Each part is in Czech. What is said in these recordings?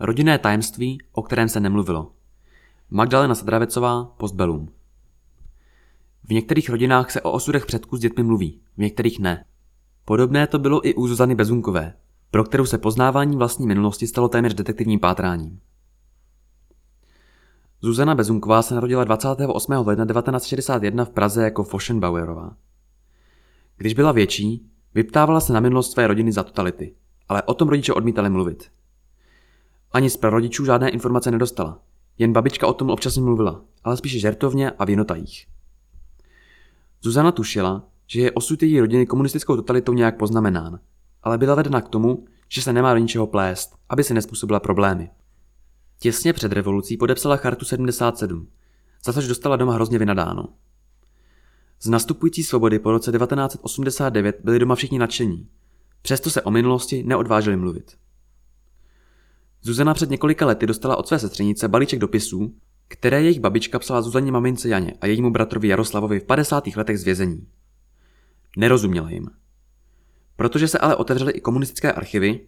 Rodinné tajemství, o kterém se nemluvilo. Magdalena Sadravecová, Postbelum. V některých rodinách se o osudech předků s dětmi mluví, v některých ne. Podobné to bylo i u Zuzany Bezunkové, pro kterou se poznávání vlastní minulosti stalo téměř detektivním pátráním. Zuzana Bezunková se narodila 28. ledna 1961 v Praze jako Foschenbauerová. Když byla větší, vyptávala se na minulost své rodiny za totality, ale o tom rodiče odmítali mluvit. Ani z prarodičů žádné informace nedostala, jen babička o tom občas mluvila, ale spíše žertovně a v jinotajích. Zuzana tušila, že je osud její rodiny komunistickou totalitou nějak poznamenán, ale byla vedena k tomu, že se nemá do ničeho plést, aby si nespůsobila problémy. Těsně před revolucí podepsala chartu 77, za což dostala doma hrozně vynadáno. Z nastupující svobody po roce 1989 byli doma všichni nadšení, přesto se o minulosti neodvážili mluvit. Zuzana před několika lety dostala od své sestřenice balíček dopisů, které jejich babička psala Zuzaně mamince Janě a jejímu bratrovi Jaroslavovi v 50. letech z vězení. Nerozuměla jim. Protože se ale otevřely i komunistické archivy,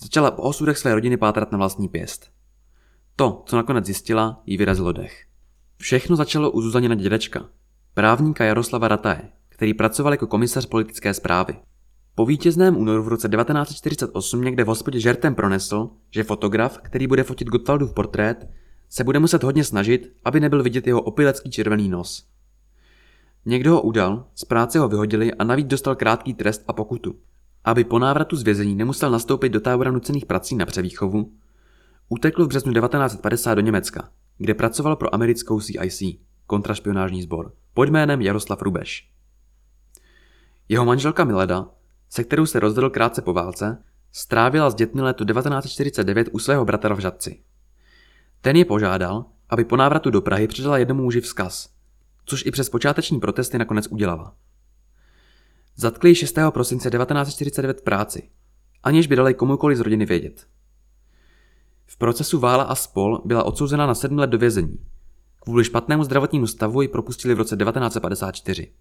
začala po osudech své rodiny pátrat na vlastní pěst. To, co nakonec zjistila, jí vyrazilo dech. Všechno začalo u Zuzanina dědečka, právníka Jaroslava Rataje, který pracoval jako komisař politické zprávy. Po vítězném únoru v roce 1948 někde v hospodě žertem pronesl, že fotograf, který bude fotit Gottwaldův portrét, se bude muset hodně snažit, aby nebyl vidět jeho opilecký červený nos. Někdo ho udal, z práce ho vyhodili a navíc dostal krátký trest a pokutu. Aby po návratu z vězení nemusel nastoupit do tábora nucených prací na převýchovu, utekl v březnu 1950 do Německa, kde pracoval pro americkou CIC, kontrašpionážní sbor, pod jménem Jaroslav Rubeš. Jeho manželka Mileda, se kterou se rozvedl krátce po válce, strávila s dětmi letu 1949 u svého bratra v Žadci. Ten je požádal, aby po návratu do Prahy předala jednomu muži vzkaz, což i přes počáteční protesty nakonec udělala. Zatkli ji 6. prosince 1949 v práci, aniž by dali komukoli z rodiny vědět. V procesu Vála a spol byla odsouzena na 7 let do vězení. Kvůli špatnému zdravotnímu stavu ji propustili v roce 1954.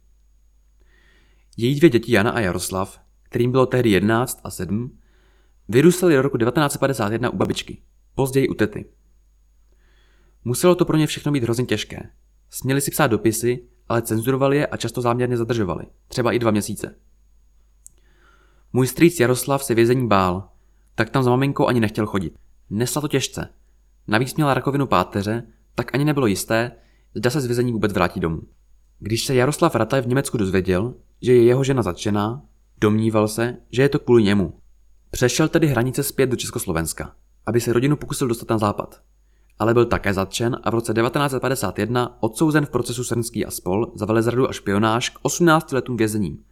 Její dvě děti Jana a Jaroslav, kterým bylo tehdy 11 a 7, vyrůstaly do roku 1951 u babičky, později u tety. Muselo to pro ně všechno být hrozně těžké. Směli si psát dopisy, ale cenzurovali je a často záměrně zadržovali, třeba i dva měsíce. Můj strýc Jaroslav se vězení bál, tak tam za maminkou ani nechtěl chodit. Nesla to těžce. Navíc měla rakovinu páteře, tak ani nebylo jisté, zda se z vězení vůbec vrátí domů. Když se Jaroslav Rataj v Německu dozvěděl, že je jeho žena zatčená, domníval se, že je to kvůli němu. Přešel tedy hranice zpět do Československa, aby se rodinu pokusil dostat na západ ale byl také zatčen a v roce 1951 odsouzen v procesu Srnský a spol za velezradu a špionáž k 18 letům vězení,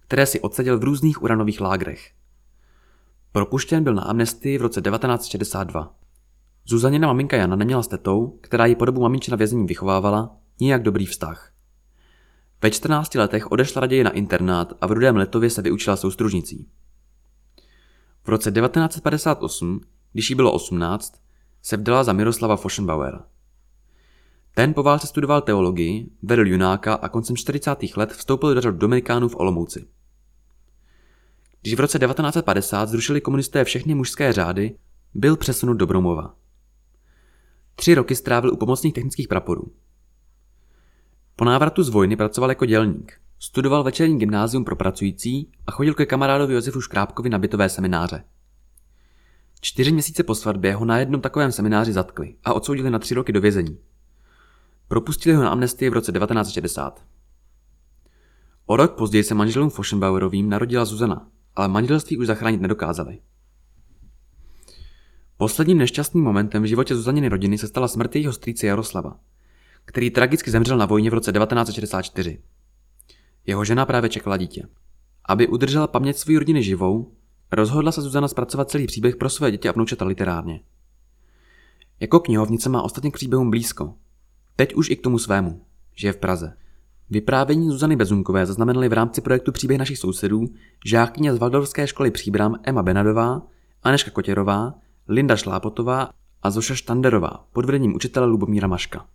které si odseděl v různých uranových lágrech. Propuštěn byl na amnestii v roce 1962. Zuzanina maminka Jana neměla s tetou, která ji po dobu maminčina vězení vychovávala, nijak dobrý vztah. Ve 14 letech odešla raději na internát a v Rudém letově se vyučila soustružnicí. V roce 1958, když jí bylo 18, se vdala za Miroslava Foschenbauera. Ten po válce studoval teologii, vedl junáka a koncem 40. let vstoupil do řad Dominikánů v Olomouci. Když v roce 1950 zrušili komunisté všechny mužské řády, byl přesunut do Bromova. Tři roky strávil u pomocných technických praporů. Po návratu z vojny pracoval jako dělník. Studoval večerní gymnázium pro pracující a chodil ke kamarádovi Josefu Škrábkovi na bytové semináře. Čtyři měsíce po svatbě ho na jednom takovém semináři zatkli a odsoudili na tři roky do vězení. Propustili ho na amnestii v roce 1960. O rok později se manželům Foschenbauerovým narodila Zuzana, ale manželství už zachránit nedokázali. Posledním nešťastným momentem v životě Zuzaniny rodiny se stala smrt jejího strýce Jaroslava, který tragicky zemřel na vojně v roce 1964. Jeho žena právě čekala dítě. Aby udržela paměť své rodiny živou, Rozhodla se Zuzana zpracovat celý příběh pro své děti a vnoučata literárně. Jako knihovnice má ostatně k příběhům blízko. Teď už i k tomu svému, že je v Praze. Vyprávění Zuzany Bezunkové zaznamenali v rámci projektu Příběh našich sousedů žákyně z Valdorské školy Příbram Emma Benadová, Aneška Kotěrová, Linda Šlápotová a Zoša Štanderová pod vedením učitele Lubomíra Maška.